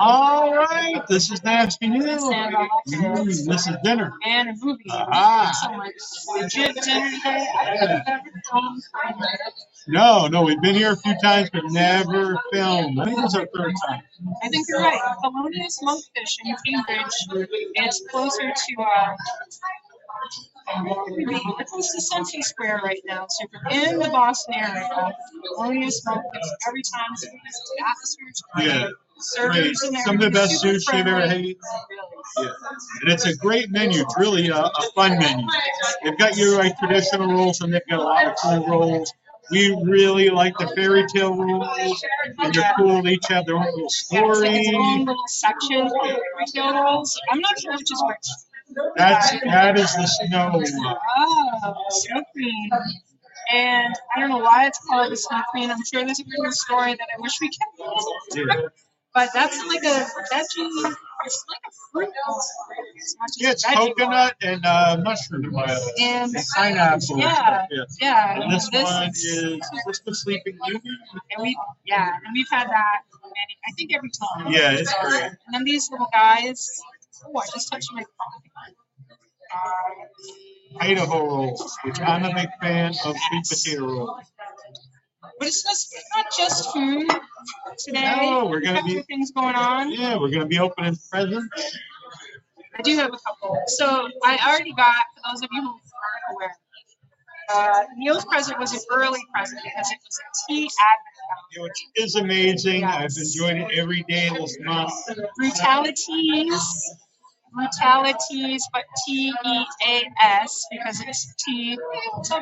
All right, this is nasty news. Mm, this is dinner. and a movie. Ah. So legit dinner today. I don't think I've ever filmed. No, no, we've been here a few times, but never filmed. I think it's our third time. I think you're right. Thelonious Monkfish in Cambridge. It's closer to uh, close to Central Square right now. So if you're in the Boston area, Thelonious Monkfish every time it's the atmosphere is great. Yeah, Servers great. Some of the best sushi I've ever had. Yeah. And it's a great menu. It's really a, a fun menu. They've got your like traditional rolls and they've got a lot of cool rolls. We really like the fairy tale rolls, and they're cool. They each have their own little Yeah, it's like story. its own little section of retail rolls. I'm not sure which is which. That's that is the snow. Oh, snow queen. And I don't know why it's called the snow queen. I'm sure there's a cool story that I wish we could. Yeah. But that's like a veggie. It's like a fruit. As much Yeah, it's coconut and uh, mushroom. And pineapple. Yeah. Yeah. Yeah. And this, one is- is, is this the Sleeping Beauty? And we, yeah, and we've had that. Many, I think every time. Yeah, it's great. And then these little guys. Oh, I just touched my. Uh, Idaho rolls, which I'm a big fan of sweet potato rolls. But it's just it's not just food today. No, we're gonna be- things going on. Yeah, we're gonna be opening presents. I do have a couple. So I already got for those of you who aren't aware. Uh, Neal's present was an early present because it was a tea advent Which is amazing. I've enjoyed it every day this month. Brutalities, brutalities, but T E A S because it's tea. So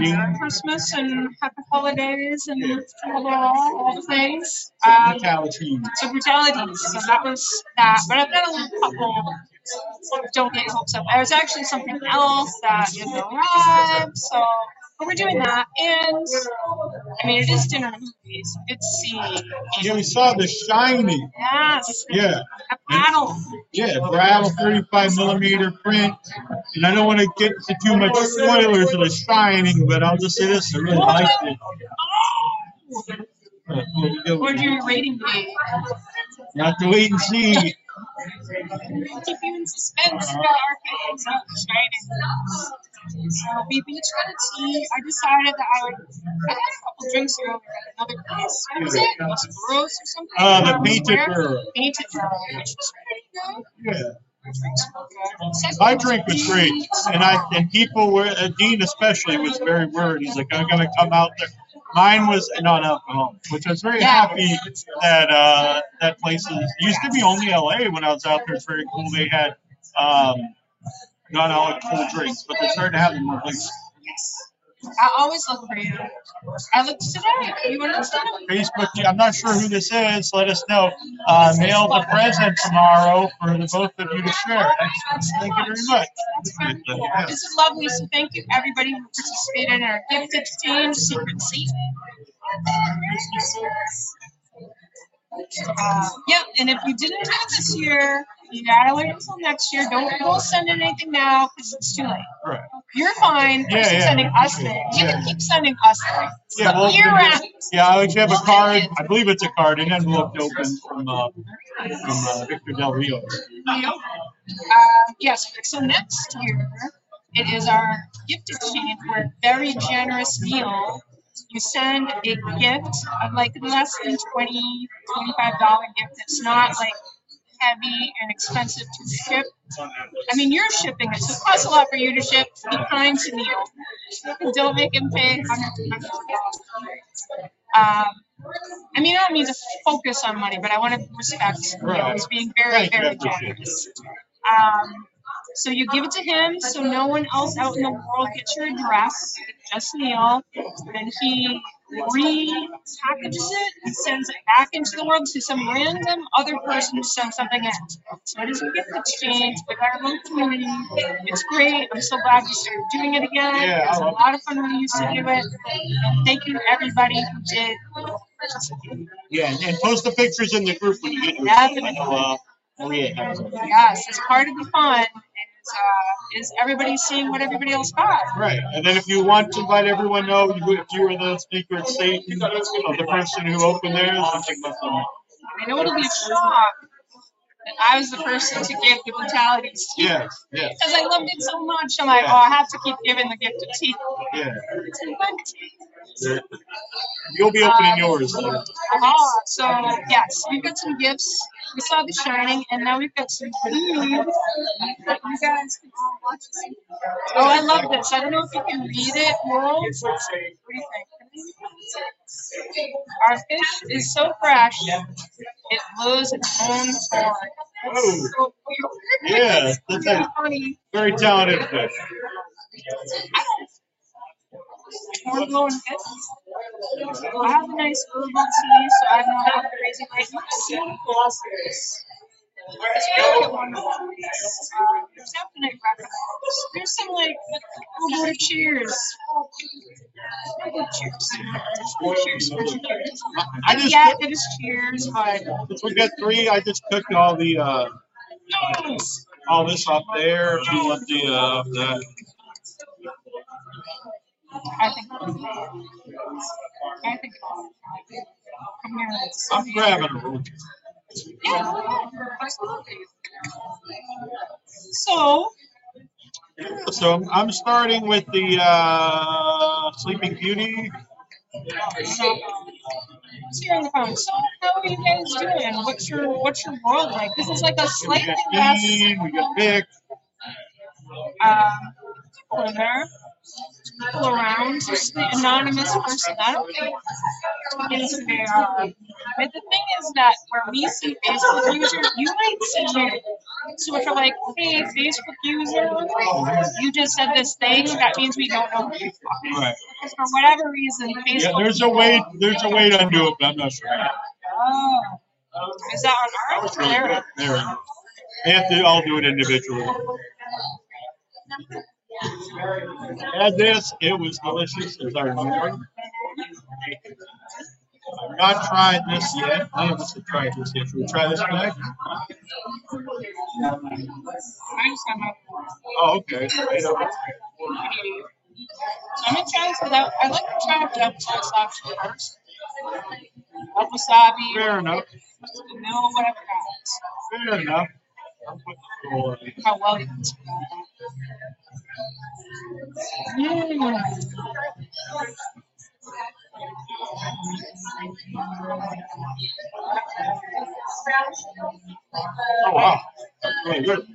Merry Christmas, and happy holidays and all, all the things. Um. So brutalities. So that was that. But I've got a little couple. Don't get hopes up. There's actually something else that is arrived. So, but we're doing that. And I mean, it is dinner and movies. It's see. Yeah, we saw The Shining. Yes. Yeah. A battle. Yeah, Brattle 35 millimeter print. And I don't want to get into too much spoilers of The Shining, but I'll just say this: I really liked it. Oh! What we do- What would your rating be? You have to wait and see. Keep you in suspense for our fans The Shining. So we each got a tea. I decided that I would. have a couple drinks earlier at another place. What was it? Was it or something? Uh, the Painted. Girl. Painted Girl, which was pretty good. Yeah. Drinks were good. Second My drink was great, and I and people were uh, Dean especially was very worried. He's like, I'm gonna come out there. Mine was non-alcohol, which I was very Yeah. happy that uh, that place is used to be only LA when I was out there. It's very cool. They had um, non-alcohol drinks, but they're starting to have them more places. Yes. I always look for you. I looked today. You want to up? Facebook. I'm not sure who this is. Let us know. Uh, mail the present tomorrow for the both of you to share. Thank you very much. That's cool. This is lovely. So thank you everybody who participated in our gift exchange secret seat. Uh, yeah, and if you didn't do it this year, you gotta wait until next year. Don't don't send in anything now because it's too late. Right. You're fine. Yeah, yeah. sending us things. You Yeah. can keep sending us things. Yeah, well, yeah, I would have a card. I believe it's a card, an envelope open from uh, from uh, Victor Del Rio. Uh, yes, so next year, it is our gift exchange. We're very generous deal. You send a gift of like less than 20 $25 gift. It's not like heavy and expensive to ship. I mean, you're shipping it, so it costs a lot for you to ship. Be kind to Neal. Don't make him pay hundreds of dollars. Um, I mean, I don't mean to focus on money, but I want to respect Neal. He's being very, Thank you, I very generous. Um, so you give it to him, so no one else out in the world gets your address, just Neal. And he repackages it and sends it back into the world to some random other person to send something in. So it is a gift exchange with our little community. It's great. I'm so glad we started doing it again. Yeah, it was I a lot of fun when we used to do it. And thank you everybody who did. Yeah, and, and post the pictures in the group when you get your. Definitely. Uh, oh yeah. Yes, it's part of the fun uh, is everybody seeing what everybody else got. Right, and then if you want to let everyone know you- if you were the secret Satan of the person who opened theirs, something must have happened. I know it'll be a shock that I was the person to give the brutalities to. Yes, yes, Because I loved it so much. I'm like, oh, I have to keep giving the gift of teeth. yeah. You'll be opening yours. so. uh-huh. So, yes, we've got some gifts. We saw The Shining, and now we've got some food that you guys can all watch. Oh, I love this. I don't know if you can read it, World. What do you think? Our fish is so fresh, it blows its own horn. Oh. So. Yeah, that's a funny. very talented fish. More blowing fish. I have a nice herbal tea, so I don't have a crazy right now. There's definitely recommend. There's some like we'll go to cheers. We'll go to cheers. Cheers for cheers. I just, Yeah, it is cheers, but since we got three, I just cooked all the, uh, all this up there. If you want the, uh, the, I think. I think. Come here. I'm grabbing a roll. Yeah. So, So I'm- starting with the, uh, Sleeping Beauty. so here on the phone. So, how are you guys doing? What's your What's your world like? This is like a We slightly got less Dean, we got Vic. um, people there, people around, just the anonymous person. I don't think is fair. Um, but the thing is that where we see Facebook user, you might see it. So if you're like, hey, Facebook user, you just said this thing, that means we don't know who you are. Right. Because for whatever reason, Facebook. Yeah, there's a way, there's a way to undo it, but I'm not sure. Oh. Is that on There, there? there. They have to all do it individually. Had this, it was delicious, as I remember. I've not tried this yet. None of us have tried this yet. Should we try this next? I just got my. Oh, okay. So I'm gonna try this without. I like to try it without soy sauce first. Like wasabi, Fair enough. no whatever else. Fair enough. I'll put the little, How well you can Oh, wow. That's really good.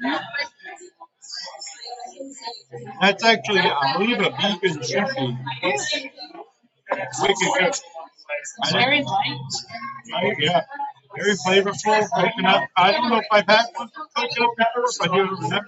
That's actually, I believe, a vegan sushi. Wicked good. It's very light. Right, yeah. Very flavorful, coconut. I don't know if I've had one from coconut pepper, but I do remember.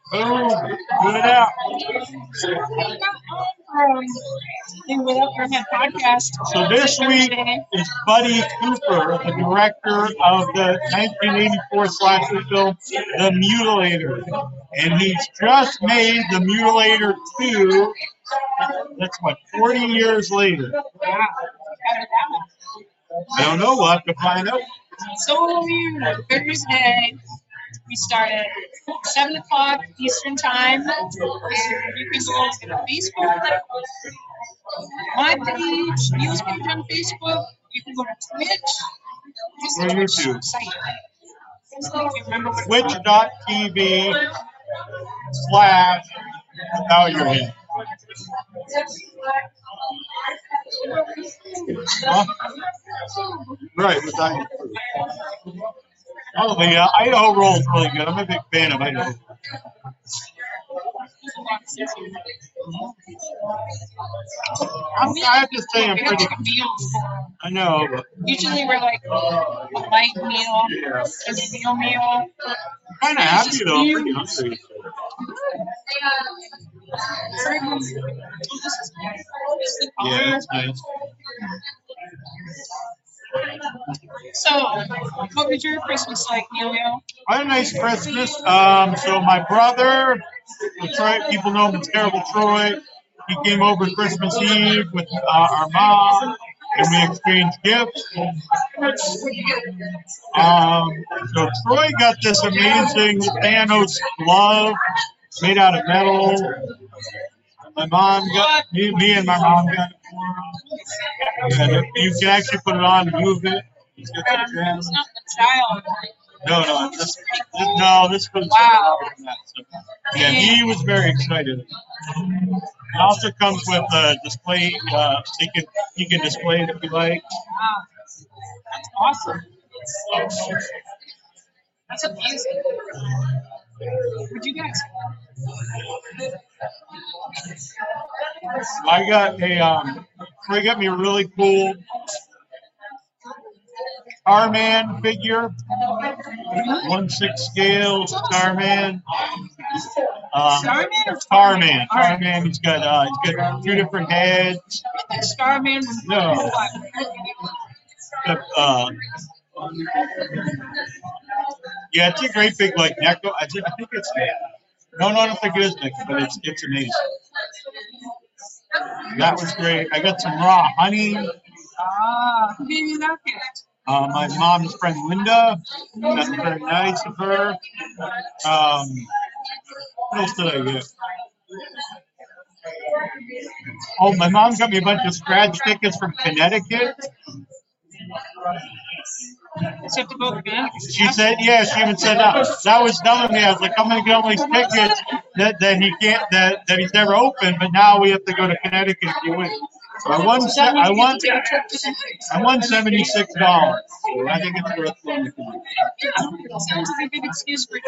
Boom. It out. Um, the Without Your podcast. So this week is Buddy Cooper, the director of the 1984 slasher film The Mutilator. And he's just made The Mutilator 2. That's what, 40 years later. Wow. How did that one? I don't know. We'll have to find out. So. Thursday, we start at seven o'clock Eastern time, and you can go to Facebook, my page, news page on Facebook. You can go to Twitch. Just the Twitch YouTube. Site. Just like you remember what it's called. Twitch.tv slash without your head. Huh? Right, without. Oh, the uh, Idaho roll is really good. I'm a big fan of Idaho. I'm, I have to say, I'm pretty. make a meal for 'em. I know, but Usually we're like a light meal, Yeah. a meal meal. Kind of happy though. I'm pretty hungry. Yeah, it's nice. So, what was your Christmas like, Neilio? I had a nice Christmas. Um, so my brother, Troy, people know him as Terrible Troy. He came over Christmas Eve with uh, our mom, and we exchanged gifts. Um, so Troy got this amazing Thanos glove made out of metal. My mom got me, me and my mom got. And you can actually put it on and move it. It's got the Um, it's not the child. No, no, this, this, no, this was. Wow. Yeah, he was very excited. It also comes with a display. Uh, you can you can display it if you like. Wow. That's awesome. That's amazing. What'd you guys? I got a um, Troy got me a really cool Starman figure, one six scale Starman. Um, Starman or Starman. Starman. He's got uh, he's got two different heads. Starman No. what? Uh, yeah, it's a great big like NECA. I, I think it's no, no, I don't think it is NECA, but it's it's amazing. That was great. I got some raw honey. Ah? Uh, my mom's friend Linda. That's very nice of her. Um, what else did I get? Oh, my mom got me a bunch of scratch tickets from Connecticut. Except to go again. She said, yeah, she even said that. That was dumb of me. I was like, I'm gonna get all these tickets that, that he can't, that, that he's never opened, but now we have to go to Connecticut if you win. So I won, se- I won, I won seventy-six dollars. I think it's worth going. Yeah, sounds like a good excuse for you.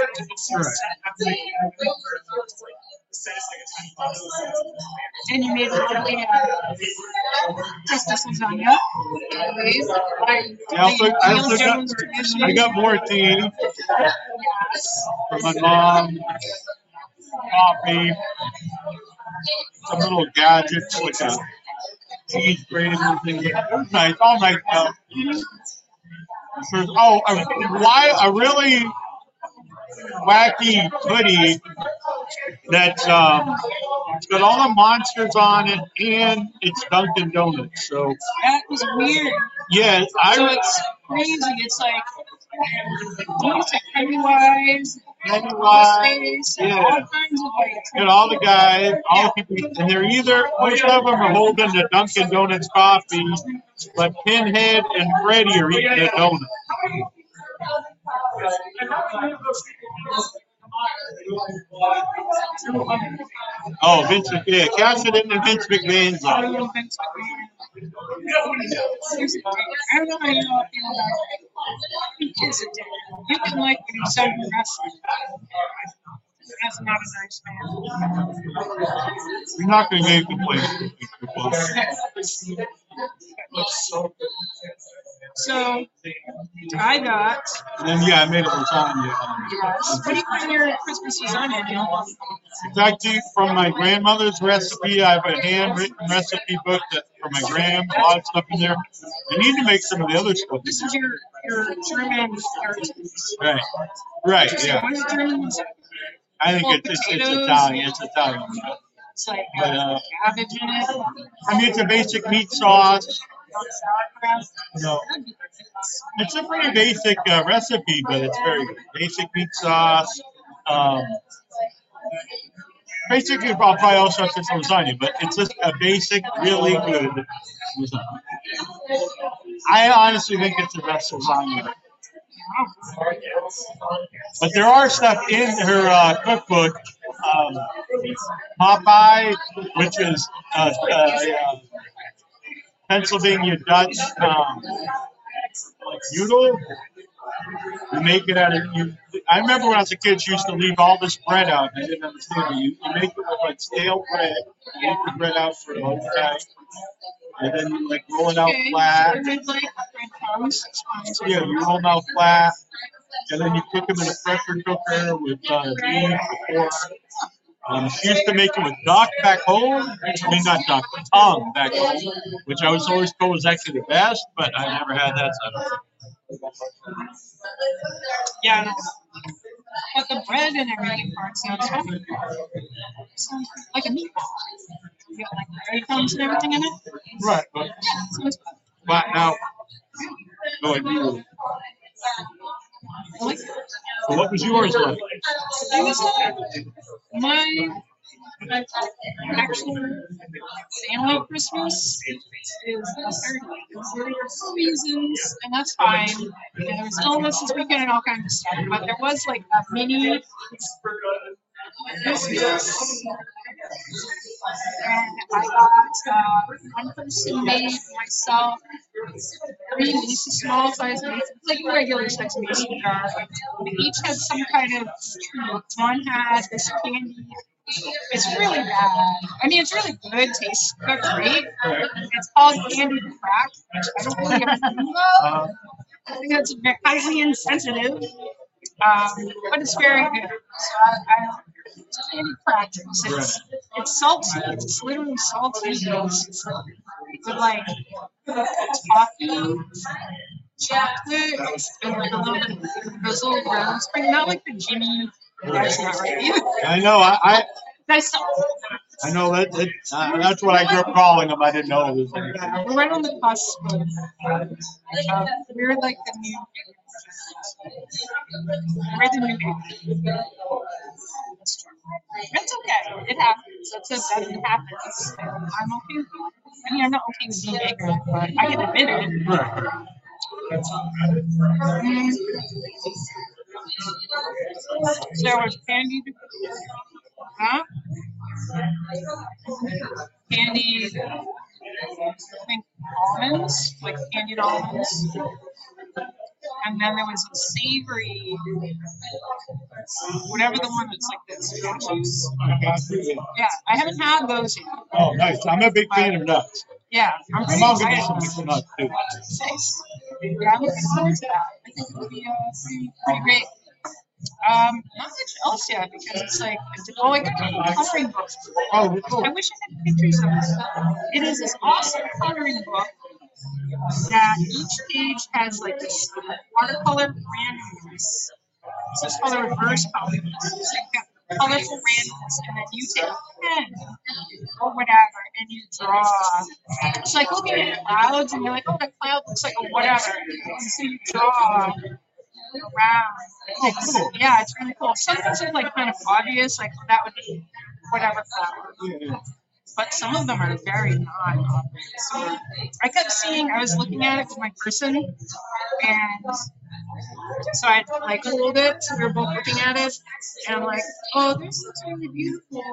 And you made really uh, Christmas lasagna. I also, I also got. I got more tea from my mom, coffee, some little gadgets like a cheese grater thing. It was nice, all nice stuff. Oh, a, why a really wacky hoodie that's um, it's got all the monsters on it and it's Dunkin' Donuts. So That was weird. yeah, So it's crazy. It's like, what is it, Pennywise, Pennywise, and yeah. all kinds of like. Got all the guys, all the people, and they're either most of them are holding the Dunkin' Donuts coffee, but Pinhead and Freddy are eating the donut. Oh, Vince, Mc- yeah, cash it in the Vince McMahon's I on. don't know if it's- Here's the thing. I don't know how you all feel about it. Here's the thing. You can like what said in wrestling. That's not a nice man. You're not gonna make the complaints. So I got And then, yeah, I made a lasagna. um, yes. What do you put in your Christmas lasagna? It's actually from my grandmother's recipe. I have a handwritten recipe book that for my gram, a lot of stuff in there. I need to make some of the other stuff. This is your your German heritage. Right, right, yeah. What is German? is it? I think it's, it's, it's Italian. It's Italian. It's like But, uh, cabbage in it. I mean, it's a basic meat sauce. No, it's a pretty basic uh, recipe, but it's very good. Basic meat sauce. Um, basically, I'll probably also have some lasagna, but it's just a basic, really good lasagna. I honestly think it's the best lasagna. But there are stuff in her uh, cookbook. Um, pot pie, which is uh, uh, Pennsylvania Dutch um, noodle. You make it out of you. I remember when I was a kid, she used to leave all this bread out. I didn't understand. You, you make it with like stale bread. You leave the bread out for a long time, and then you like roll it out flat. Yeah, you roll them out flat, and then you cook them in a pressure cooker with uh, or pork. Um, she used to make it with duck back home. I mean, not duck, but tongue back home, which I was always told was actually the best, but I never had that. So I don't know. Yeah. no. But the bread and everything part sounds fun. Sounds like a meatball. You got like breadcrumbs and everything in it. Right, but, Yeah, sounds fun. but now, no. I. So what was yours like? My actual family Christmas is the 30th for reasons, and that's fine. And there was illness this weekend and all kinds of stuff, but there was like a mini And I got uh, one person made myself three Mason small size Mason, like regular size Mason jar. They each had some kind of treat. One had this candy. It's really bad. I mean, it's really good. Tastes good, great. It's called candy crack, which I don't really of. Uh, I think that's highly insensitive, um, but it's very good. So I, I it's candy crackers. It's it's salty. It's literally salty. It's with like toffee, chocolate, and like a little bit of little rounds, but not like the Jimmy. That's not right. I know, I, I, Nice. I know that, that, uh, that's what I grew up calling them. I didn't know it was. Yeah, we're right on the cusp of. Uh, we're like the new. New. It's okay. It happens. That's that it happens. I'm okay with it. I mean, I'm not okay with being ignorant, but I can admit it. Right. Mm. There was candy. huh? Candied, I think almonds, like candied almonds. And then there was a savory, whatever the one that's like this. Yeah, I haven't had those yet. Oh, nice. I'm a big fan of nuts. Yeah, I'm My pretty mom gave me excited. some nuts too. Nice. Yeah, I'm looking forward to that. I think it'll be uh, pretty, pretty great. Um, not much else yet because it's like, oh, I got a coloring book. Oh, cool. I wish I had pictures of it. It is this awesome coloring book that each page has like this watercolor randomness. It's just called a reverse color. So you've got colorful randomness, and then you take a pen or whatever and you draw. It's like looking at clouds and you're like, oh, the cloud looks like a whatever. And so you draw around. Oh, it's, yeah, it's really cool. Some things are like kind of obvious, like that would be whatever flower. But some of them are very non-obvious. So I kept seeing, I was looking at it with my person, and so I like hold it. So we were both looking at it, and I'm like, "Oh, this looks really beautiful,"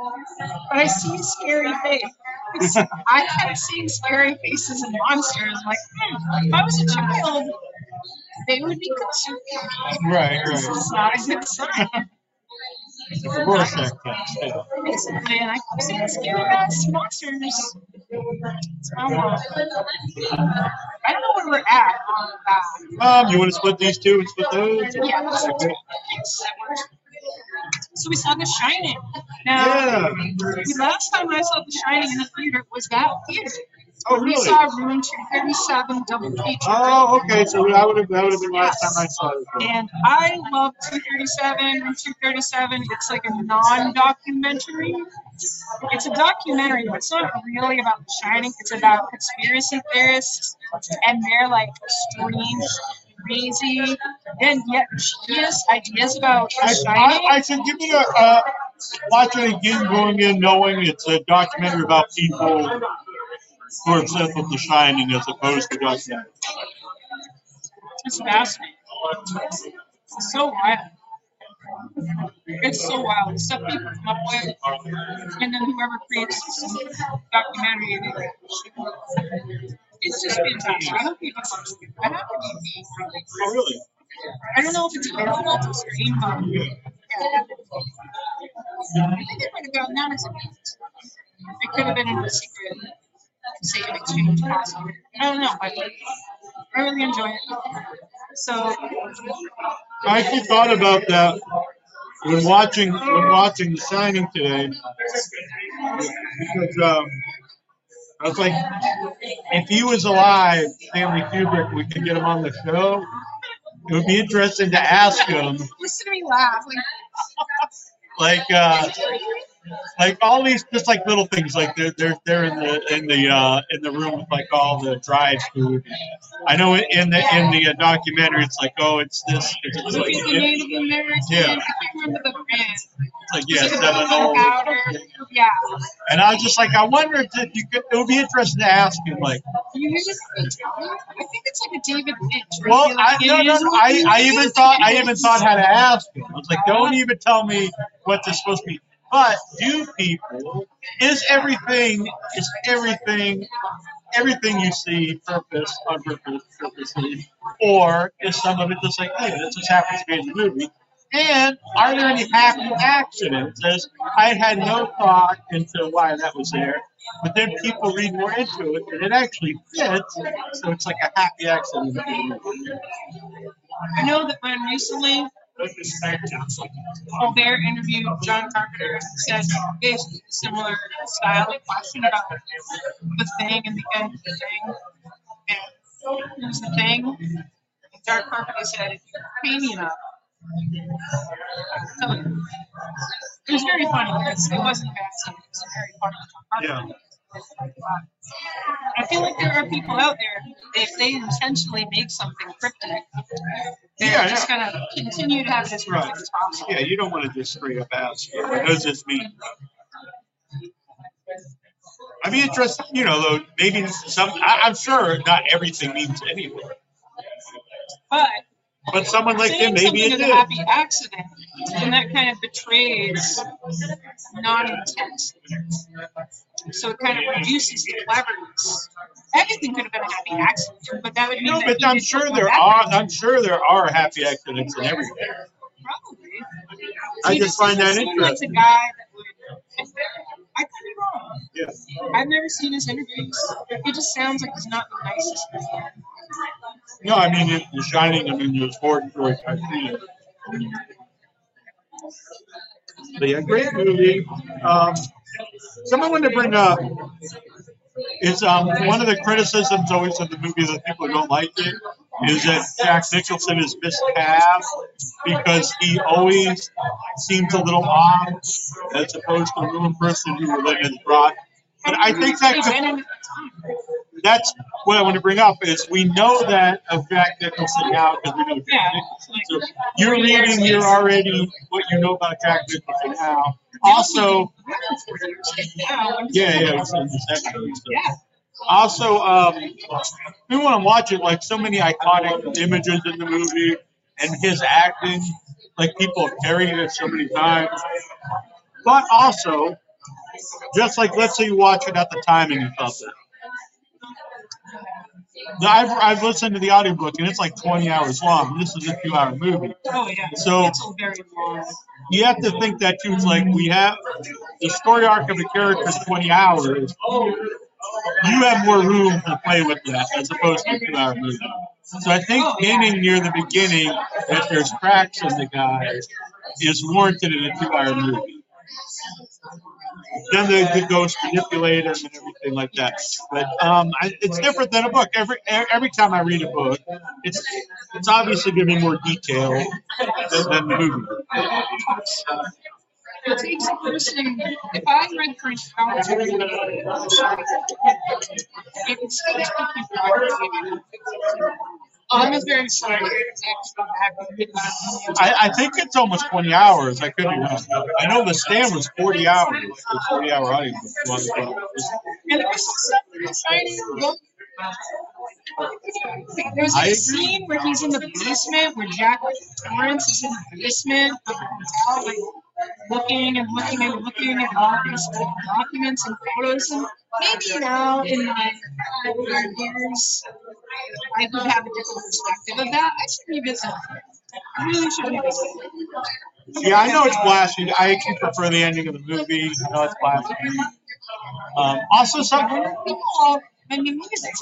but I see a scary face. I kept seeing scary faces and monsters. I'm like, hmm, if I was a child, they would be consuming me. Right, This is not a good sign. It's a Rorschach test. yeah. I kept seeing scary ass monsters. It's my world. I don't know where we're at on that. Um, you want to split these two and split those? Yeah. Okay. So we saw The Shining. Now, Yeah. the last time I saw The Shining in the theater was that theater. Oh, We really? saw Room 237 double feature. Oh, okay. So that would have that would have been last time I saw it. And I love 237. Room 237. It's like a non-documentary. It's a documentary, but it's not really about The Shining. It's about conspiracy theorists and their like strange, crazy, and yet genius ideas about I, Shining. I, I said, give me a uh, watch it again, going in knowing it's a documentary about people are obsessed The Shining as opposed to documentary. It's fascinating. It's so wild. It's so wild. The stuff people come up with, and then whoever creates this documentary, it's just fantastic. I hope people watch it. I have to be Oh, really? I don't know if it's available to stream, but Yeah. yeah. I think it might have gotten that as a gift. It could have been in a secret save exchange possibly. I don't know, but I really enjoy it. So I actually thought about that when watching when watching The Shining today, because um, I was like, if he was alive, Stanley Kubrick, we could get him on the show. it would be interesting to ask him. Listen to me laugh. Like, like, uh, like all these, just like little things, like they're they're they're in the in the uh, in the room with like all the dried food. I know in the in the uh, documentary, it's like, oh, it's this, it's was like, it the it's Native American? Yeah. I can't remember the brand. like yeah, seven old. Yeah. And I was just like, I wonder if you could. It would be interesting to ask him, like, You just, I think it's like a David Lynch. well, I no, no, no. I, I even thought, I even thought how to ask him. I was like, don't even tell me what this supposed to be. But do people is everything is everything everything you see purpose on purpose or is some of it just like, hey, this just happens to be in the movie? And are there any happy accidents? As I had no thought into why that was there, but then people read more into it, and it actually fits. So it's like a happy accident. I know that when recently Colbert interviewed John Carpenter said basically a similar style of question about the thing and the end of the thing. And who's the thing? And John Carpenter said, if you pay me enough. So it was very funny. It was- it wasn't bad stuff. It was very funny. John Carpenter. I feel like there are people out there, if they intentionally make something cryptic, they're Yeah, just gonna continue to have as Right. Yeah, you don't want to just straight up ask. What does this mean? I'd be interested, you know, though, maybe some, I, I'm sure not everything means anything. But But someone like him, maybe it did. happy accident, then that kind of betrays non-intent. So it kind of reduces the cleverness. Everything could have been a happy accident, but that would mean No, that but I'm sure there are, happened. I'm sure there are happy accidents in everywhere. Probably. I He just find that doesn't seem like the interesting. guy that would. I could be wrong. Yeah. I've never seen his interviews. He just sounds like he's not the nicest man. No, I mean, The Shining, I mean, it was Ford George Garcia. But yeah, great movie. Um, someone wanted to bring up is um, one of the criticisms always of the movie that people don't like it is that Jack Nicholson is miscast because he always seems a little off as opposed to the little person who Lynn has brought. But I think that that's what I want to bring up is we know that of Jack Nicholson now because we know Yeah. So you're reading, you're already what you know about Jack Nicholson now. Also, yeah, yeah. Also, um, we want to watch it like so many iconic images in the movie and his acting, like people have carried it so many times. But also, just like let's say you watch it at the timing felt it. I've, I've listened to the audiobook and it's like 20 hours long. This is a two hour movie. Oh yeah. So- it's very long. You have to think that too. It's like we have the story arc of a character is 20 hours. You have more room to play with that as opposed to a two hour movie. So I think oh, ending near the beginning, that there's cracks in the guy, is warranted in a two hour movie. Then the, the ghost manipulate him and everything like that. But um, I, it's different than a book. Every every time I read a book, it's it's obviously giving more detail than, than the movie. It takes a person. If I read French poetry, it would take me five I'm very sorry. It's actually back in the- I, I think it's almost 20 hours. I could be wrong. I know the stand was 40 hours. Was 40 hour. And there was the uh, There's like a scene where he's in the basement, where Jack Torrance is in the basement of the hotel, like looking and looking and looking at all these documents and photos. And maybe now, in my older years, I would have a different perspective of that. I should revisit. it. I really should revisit. it. Yeah, I know it's blasphemy. I actually prefer the ending of the movie. I know it's blasphemy. Um, also, something. I mean, music,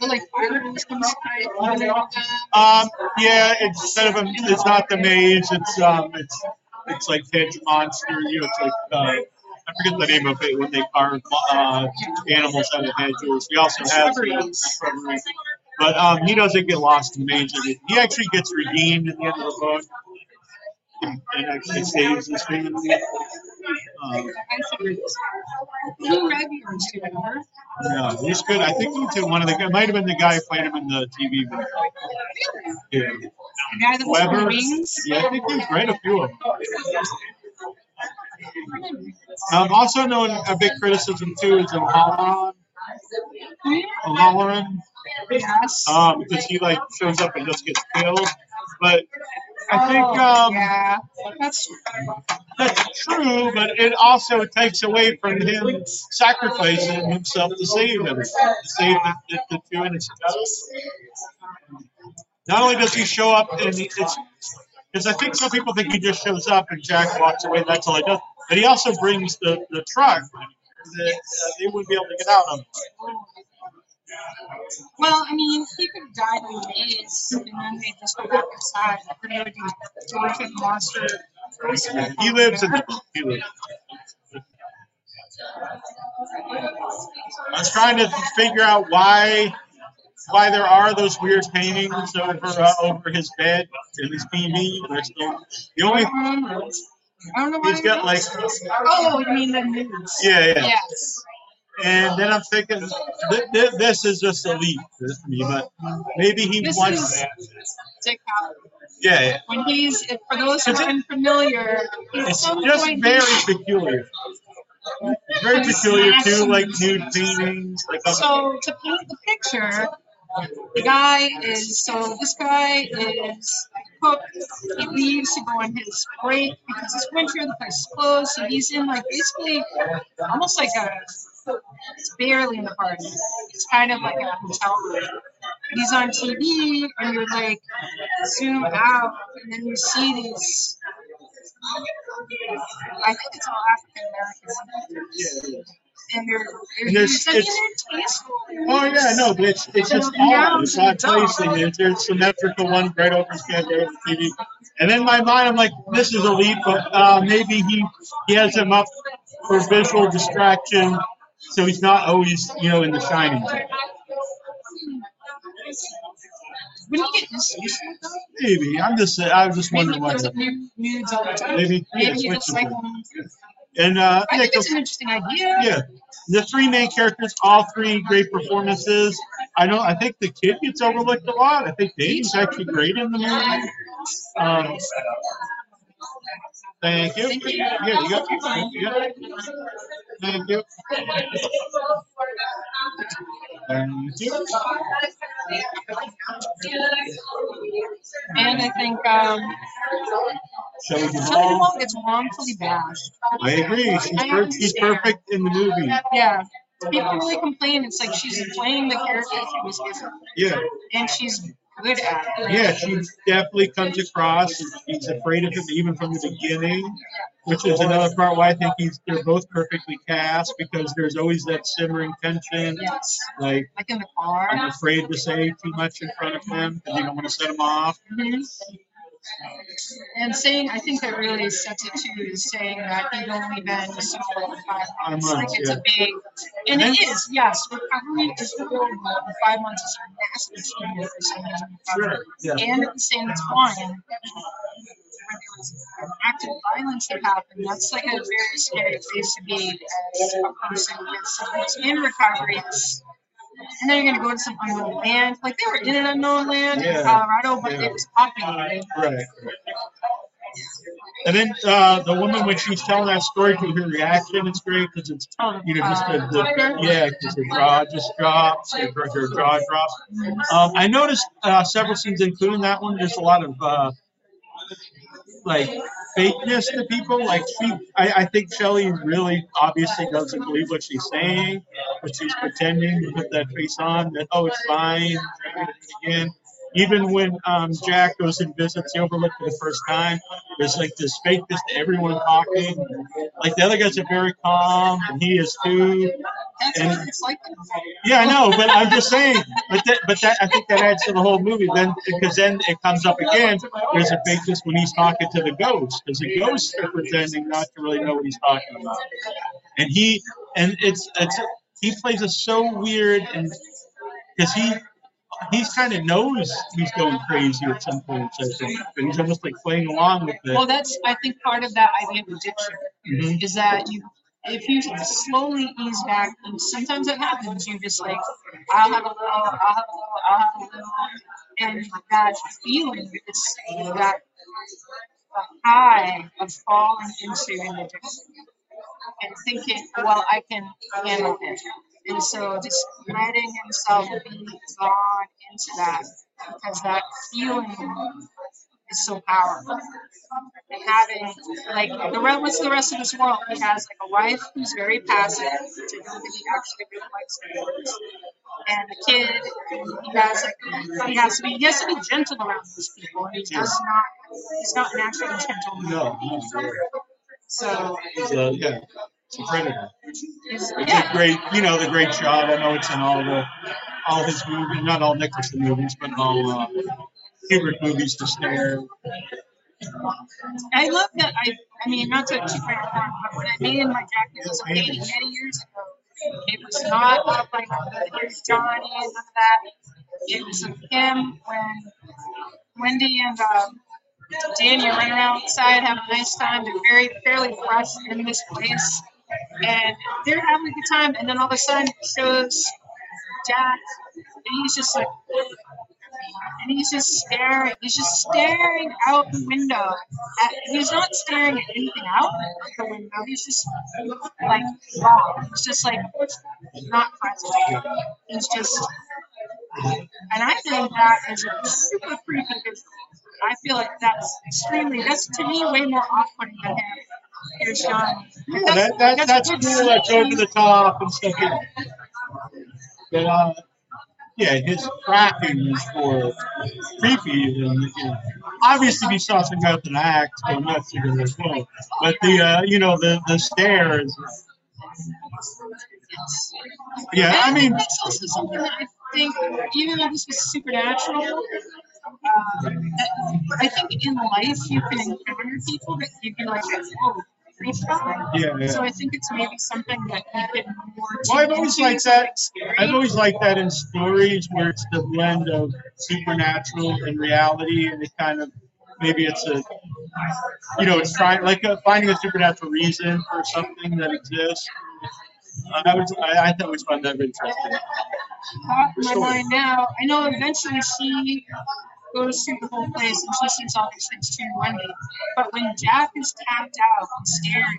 you like fireworks come by, and all that. Um, yeah, instead of a, it's not the maze. It's um, it's it's like hedge monster. You know, it's like uh, I forget the name of it when they carve uh, animals out of hedges. We also have shrubbery. But um, he doesn't get lost in the major. He actually gets redeemed at the end of the book and, actually saves his family. Um, Blue Red Ears, do you remember? yeah, he's good. I think he's one of the. It might have been the guy who played him in the TV. movie. Yeah. The guy that was Weber. wings. Yeah, I think he's great. A few of them. Um, also known a big criticism too is O'Halloran. O'Halloran. Yes. um, because he like shows up and just gets killed. But I think Oh, um, yeah, that's that's true, but it also takes away from him sacrificing himself to save them, to save the, the, the two innocents. Not only does he show up and it's because I think some people think he just shows up and Jack walks away. That's all he does. But he also brings the, the truck that uh, they wouldn't be able to get out of. Well. I mean, he could have died in the maze, and then they just go back inside. Then they would do terrific monster. He lives in the book. He lives. I was trying to figure out why why there are those weird paintings over uh, over his bed and his TV. They're still the only. I don't know why. He's got like Oh, you mean the news? yeah yeah. Yes. And then I'm thinking th- th- this is just elite for me, but maybe he This wants. Dick Howard. Yeah, yeah. When he's, for those who are unfamiliar, It's just very peculiar. Very peculiar too, like nude paintings, like So to paint the picture, the guy is so this guy is cook. He leaves to go on his break because it's winter. The place is closed, so he's in like basically almost like a. It's barely in the party. It's kind of like a hotel room. He's on TV, and you're like zoom out, and then you see these. I think it's all African Americans and they're, they're And there's- it's, like, it's- they're tasteful. Oh yeah, no, but it's it's just odd. It's not placing it. There's symmetrical one right over his head, over the TV. And in my mind, I'm like, this is elite, but uh, maybe he he has him up for visual distraction, so he's not always you know in the shining. zone. Get used to it, though, Maybe I'm just I was just wondering he why. throws up new nudes all the time. Maybe yeah, Maybe you just like them. them. And uh, I yeah, think it's an interesting idea. yeah, the three main characters, all three great performances. I know I think the kid gets overlooked a lot. I think Dave's actually great in the movie. Um, thank you. Thank you. Yeah, you got. You thank you. Thank you. And I think um, Shall we move Shelley on? Wong gets wrongfully bashed. I agree. She's, I per- she's perfect in the movie. Yeah. People really complain. It's like she's playing the character she was given, Yeah, and she's good at it. Yeah. She definitely comes across. and She's afraid of him even from the beginning, which is another part why I think he's they're both perfectly cast because there's always that simmering tension. Like Like in the I'm afraid to say too much in front of him because you don't want to set him off. Mm-hmm. And saying, I think that really sets it to is saying that he'd only been sober for five months. Five Like it's yeah. a big, and it is, yes, recovery is horrible. but Five months is a massive achievement for someone recovery. Sure, yeah. And at the same time, when there was an act of violence that happened, that's like a very scary place to be as a person who's in recovery. It's- And then you're gonna go to some unknown land. Like they were in an unknown land Yeah. in Colorado, but Yeah. it was populated. Right. And then uh, the woman when she's telling that story to her reaction, it's great because it's you know just the, uh, the Tiger? yeah because her jaw just drops, her, her jaw drops. Um, I noticed uh, several scenes, including that one. There's a lot of uh, like fakeness to people. Like she, I, I think Shelley really obviously doesn't believe what she's saying, but she's pretending to put that face on that oh it's fine. Again, even when um, Jack goes and visits the Overlook for the first time, there's like this fakeness to everyone talking. Like the other guys are very calm, and he is too. That's And- what it's like. Yeah, I know, but I'm just saying. But that, but that, I think that adds to the whole movie. Then, because then it comes up again. There's a twist when he's talking to the ghost, because the ghosts are pretending not to really know what he's talking about. And he, and it's, it's, he plays it so weird, and because he, he's kind of knows he's going crazy at some points. I think, but he's almost like playing along with it. Well, that's, I think, part of that idea of addiction Mhm. is that you, if you slowly ease back, and sometimes it happens, you just like, I'll have a little, I'll have a little, I'll have a little, and that feeling is that high of falling into an addiction and thinking, well, I can handle it. And so just letting himself be drawn into that because that feeling is so powerful. And having like the rest, what's the rest of this world? He has like a wife who's very passive, which I don't he actually really likes divorce. And the kid, he has like he has to be he has to be gentle around these people. And he's just not he's not naturally gentle. No, he's, So he's a, yeah, it's a predator. it's, yeah. a great, you know, the great shot. I know it's in all the, all his movies, not all Nicholson movies, but all uh, Kubrick movies to stare. I love that. I, I mean, not to my but when I made in my Jack Nicholson painting many years ago, it was not of like here's Johnny and none of that. It was of him when Wendy and uh, Danny are running around outside having a nice time. They're very fairly fresh in this place, and they're having a good time. And then all of a sudden, shows Jack, and he's just like and he's just staring. He's just staring out the window. At, he's not staring at anything out the window. He's just like wow. He's just like not present. He's just, and I think that is a super creepy. I feel like that's extremely. That's to me way more off-putting than him. Here's Johnny. Yeah, that, that, that's good cool. That's over the top and stuff. But uh, yeah, his cracking is for creepy. And, you know, obviously, you saw some guy with an axe go nuts, you're gonna go. But the uh, you know the the stare is. Yeah, I mean, that's also something that I think, even though this was supernatural, uh, I think in life you can encounter people that you can like, whoa, yeah, yeah. So I think it's maybe something that you can more. Well, I've always liked that. I've always liked that in stories where it's the blend of supernatural and reality, and it kind of maybe it's a, you know, it's trying like uh finding a supernatural reason for something that exists. Uh, I was, I, I thought was found that interesting. in my mind now. I know eventually she goes through the whole place and she sees all these things too, Wendy. But when Jack is tapped out and staring,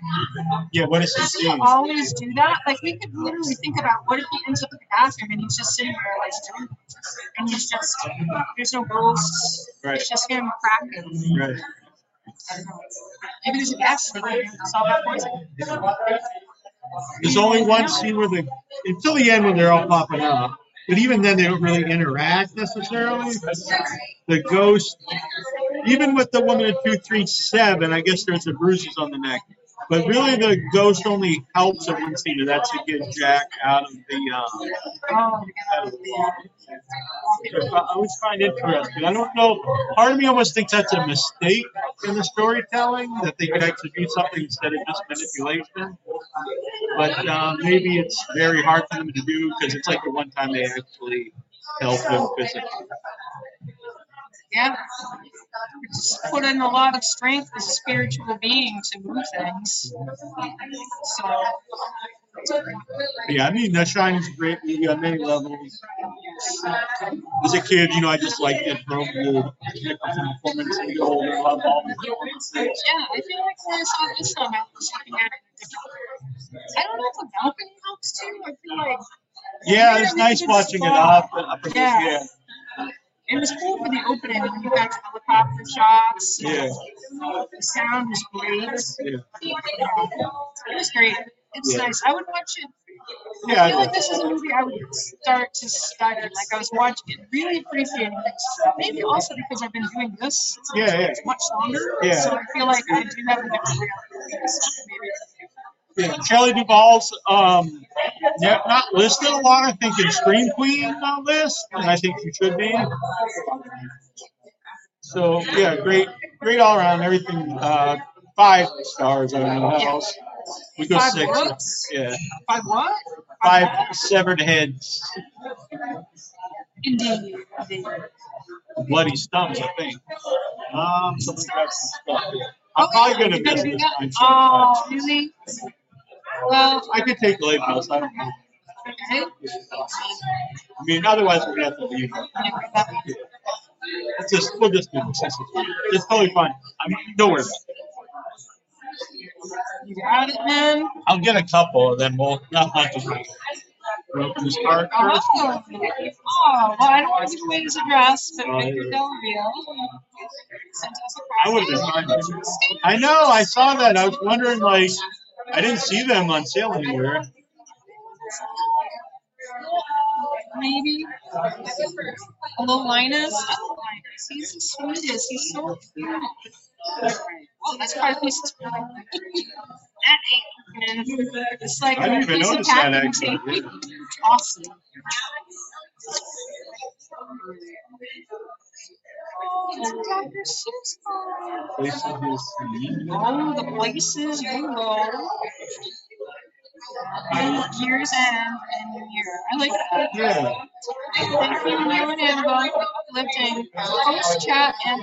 Yeah, what is he seeing? always do that? Like we could literally think about what if he ends up in the bathroom and he's just sitting there like doing and he's just there's no ghosts. Right. It's just him cracking. Right. Maybe there's a gas leak to solve that poison. There's only one scene where the until the end when they're all popping up, but even then they don't really interact necessarily. The ghost, even with the woman in two three seven, I guess there's the bruises on the neck. But really, the ghost only helps in one scene, and that's to get Jack out of the. Uh, Oh, out of the I always find interesting. I don't know. Part of me almost thinks that's a mistake in the storytelling that they could actually do something instead of just manipulation. But uh, maybe it's very hard for them to do because it's like the one time they actually help him physically. Yeah. Just put in a lot of strength as a spiritual being to move things. So Yeah, I mean, The Shining's a great movie on many levels. As a kid, you know, I just liked it from the performance and the older love all the. Yeah, I feel like when I saw this time, I was looking at it in a different way. I don't know if the balcony helps too. I feel like Yeah, it's nice watching it up. up Yeah. It was cool for the opening when you had helicopter shots. Yeah. The sound was great. Yeah. It was great. It's Yeah. nice. I would watch it. Yeah, I I feel like this is a movie I would start to study. Like I was watching it, really appreciating it. Maybe also because I've been doing this Yeah, yeah. much longer. Yeah. So I feel like I do have a different way of doing this. Maybe. Yeah, Shelley Duvall's um, not listed a lot. I think in Scream Queen on this, and I think she should be. So yeah, great, great all around. Everything uh, five stars. I don't know how else. We go Five six. Yeah, Five what? five severed heads. Indeed. bloody stumps, I think. Um, somebody got some stuff here. Oh, I'm probably gonna miss this Oh, really? Well, I could take late post, I don't know. I mean, otherwise we're gonna have to leave. It's just, we'll just do this. It's- totally fine. I'm, don't worry. about it. You got it, man. I'll get a couple, and then we'll, not. We'll open this card oh, first. Oh, oh, well, I don't want to give away his address, but Oh, Victor. Del Rio sent us a I would have been fine. I know, I saw that. I was wondering, like, I didn't see them on sale anywhere. Maybe. Hello, Linus. He's the sweetest. He's so cute. Oh, that's part of. That ain't. It's like I didn't a even piece of notice that, actually. Awesome. Places you'll see. Oh, the places you go. And year's end and New Year. I like that. Yeah. Thank you, you and Annabelle, for uplifting post chat and.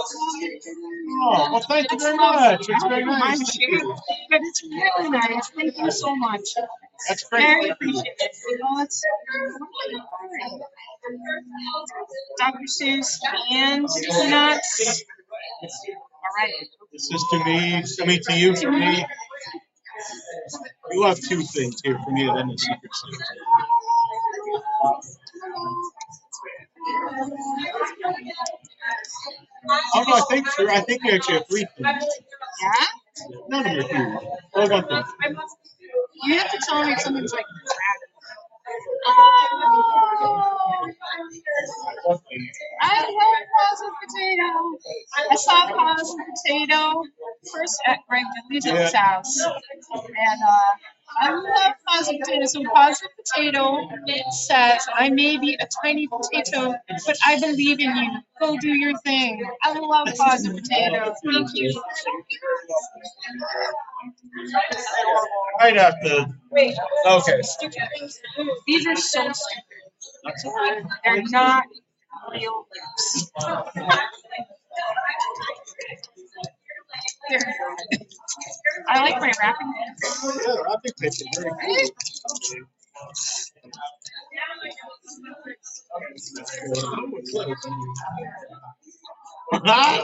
Oh, well, thank you very much. It's very nice. But it's really nice. Thank you so much. That's Very great. appreciated. You know, it's. Dr. Seuss and Peanuts. All right. This is to me, to me, to you, for me. You have two things here for me, and then the secret Santa. Oh, no, I think, I think you actually have three things. Yeah? None of them are huge. What about them? You have to tell me if something's like. I love Positive Potato. I saw Positive Potato first at Greg Deletion's Yeah. house. And uh, I love positive Potato. So positive Potato says, I may be a tiny potato, but I believe in you. Go do your thing. I love positive Potato. Thank you. I might have to, Wait. okay. These are so stupid. They're not real lips. They're- I like my wrapping. Yeah, I think that's very cool.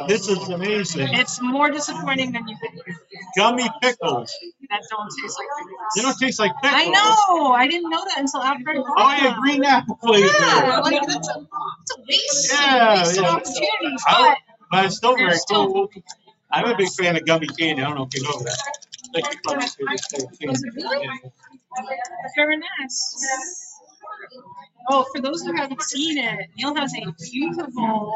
This is amazing. It's more disappointing than you think. Gummy pickles. That don't taste like They pickles. don't taste like pickles. I know. I didn't know that until after I bought Oh, yeah, them. green apple flavor. Yeah, like that's a, that's a waste. Yeah, waste yeah. opportunities. I- But But it's still They're very still- cool. I'm a big fan of gummy candy. I don't know if you know that. Like, you probably say this type of candy. really? very nice. Oh, for those who haven't seen it, Neal has a beautiful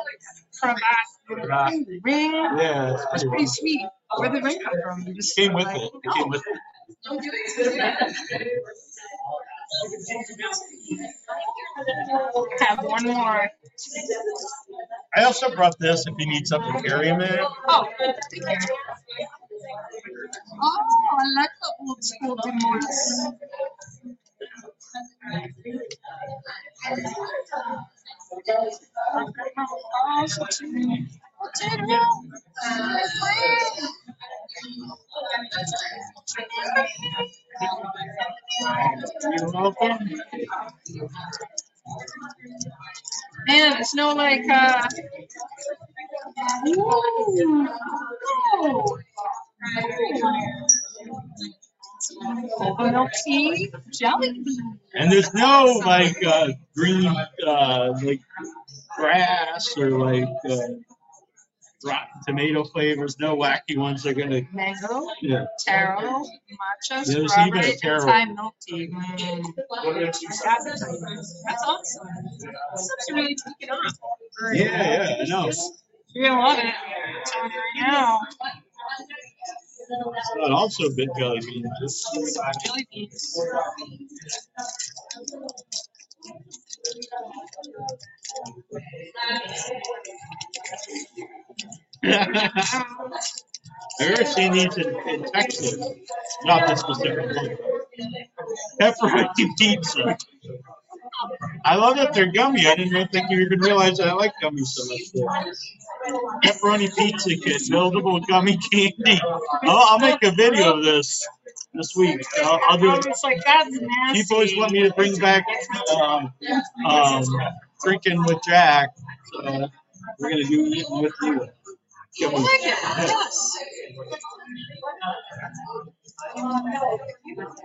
cravat Right. ring. Yeah, it's It's pretty pretty sweet. Where'd the ring come from? You just Came with it. It came with it. Have one more. I also brought this if you need something to carry them in. Oh. Oh, I like the old school Demois. Oh, Welcome. Man, it's no like uh Ooh. Oh. Milk tea, jelly. And there's no like uh, green uh, like grass or like uh, tomato flavors. No wacky ones. They're gonna mango, yeah. taro, matcha, There's even strawberry, and taro. Thai milk tea. Mm. That's awesome. This is really taking off. Yeah, yeah, I know. You're gonna love it. On right now. But also big beans. Jelly beans. I've ever seen these in, in Texas, not this specific one. Pepperoni pizza. I love that they're gummy. I didn't think you even realize I like gummies so much. Pepperoni pizza kit, buildable gummy candy. I'll, I'll make a video of this this week. I'll, I'll do it. It's like, that's nasty. People always want me to bring back um, um, drinking with Jack. So we're gonna do eating with you. Yes.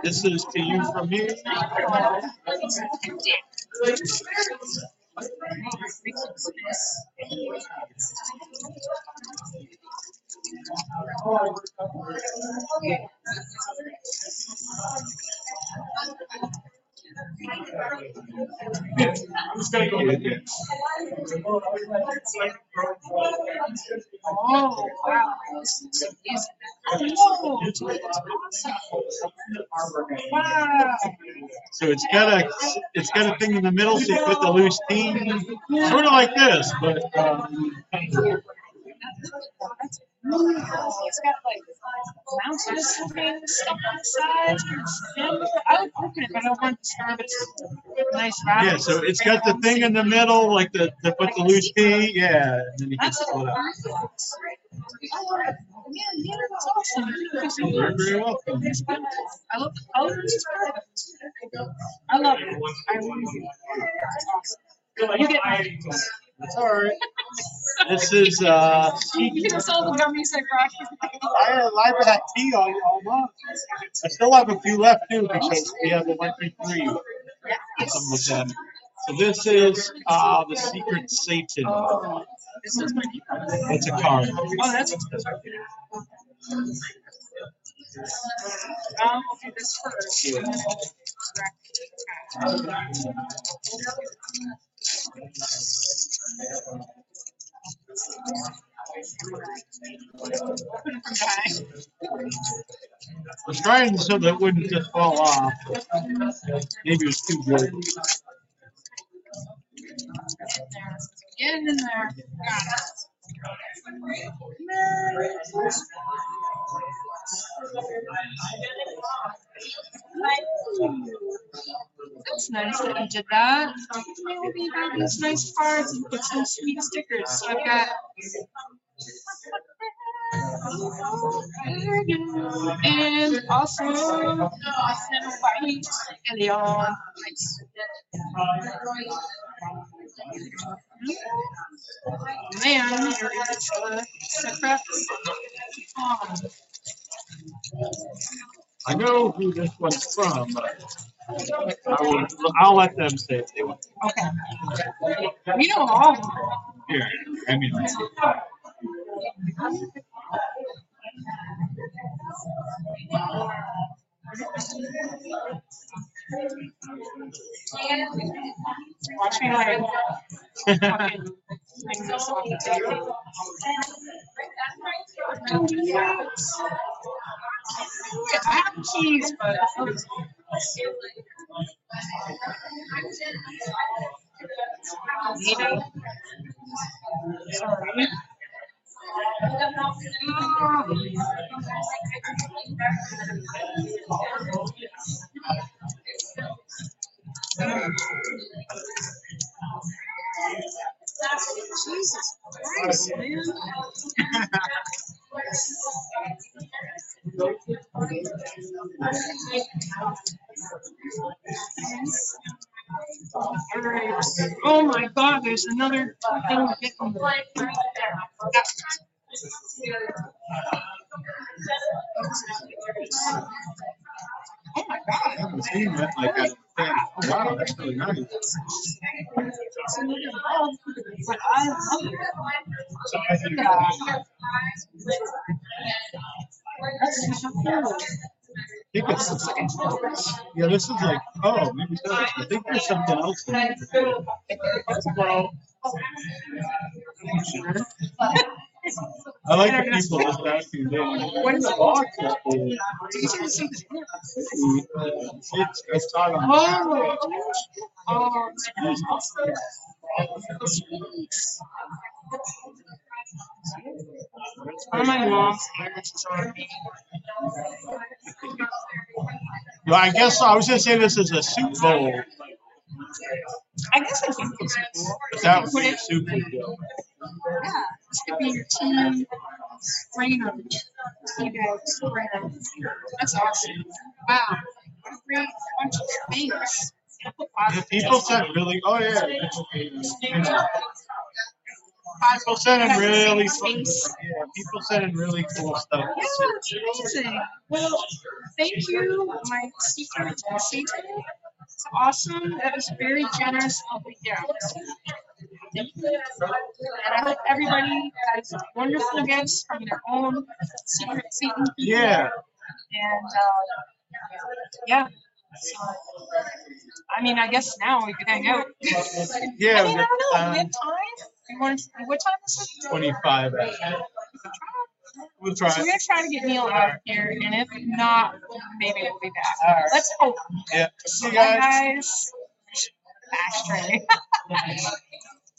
This is to you from me. Oh, wow. So it's got a it's got a thing in the middle, so you put the loose tea, sort of like this, but um, It's got like mountains and stuff on the sides. I would open it, but I don't want to serve it. Nice wrap. yeah. So it's got the thing in the middle, like the to put the loose tea, yeah, and then you can That's split up. Yeah, yeah, that's awesome. Thank you so You're very welcome. I love the colors. It's. I love it. I really do. It's awesome. You get That's all right. This is uh, you can sell the gummies I brought you. I I've had tea all, all month. I still have a few left too because we have the one three three. Something with them. So this is uh, the secret Satan. Oh, this is my It's a card. Oh, that's. I was trying so that it wouldn't just fall off. Maybe it was too good. Get in there. That's nice that you did that. You these nice cards and put some sweet stickers. So I've got. And also, White and Leon. Man, you're secret. Um, I know who this one's from, but I will, I'll let them say if they want. okay. We know all of them. Here, I mean, Watch me like fucking things the table. I have keys, but maybe. Sorry. Jesus Christ, man. Oh my god, there's another thing getting. Oh my I god. that like. Wow, that's really nice. I love it. I think it's, yeah, this is like, oh, maybe so. I think there's something else. in. Well, I like the people just asking. What is? Box that they- oh, It's, it's taught on. Oh, oh, one of my mom's parents is me. Well, I guess I was gonna say this is a soup bowl. I guess I think it's cool. That would be it- super good. Yeah, this could be your tea strainer, tea bag strainer. That's awesome. Wow, what a great bunch of things. Yeah, People said really, oh yeah. People sent in really, yeah, people sent in really cool stuff. Yeah, it's amazing. Well, thank you, my secret Satan. It's awesome. That was very generous of you. Thank you. And I hope everybody has wonderful gifts from their own secret Satan. people. Yeah, And uh, yeah. So, I mean, I guess now we could hang out. yeah. I mean, I don't know. We um, have time. You want? What time is it? Twenty-five. We'll try. So we're gonna try to get Neal out of here, and if not, maybe we'll be back. All right. Let's hope. Yeah. See you guys. guys. Ashtray.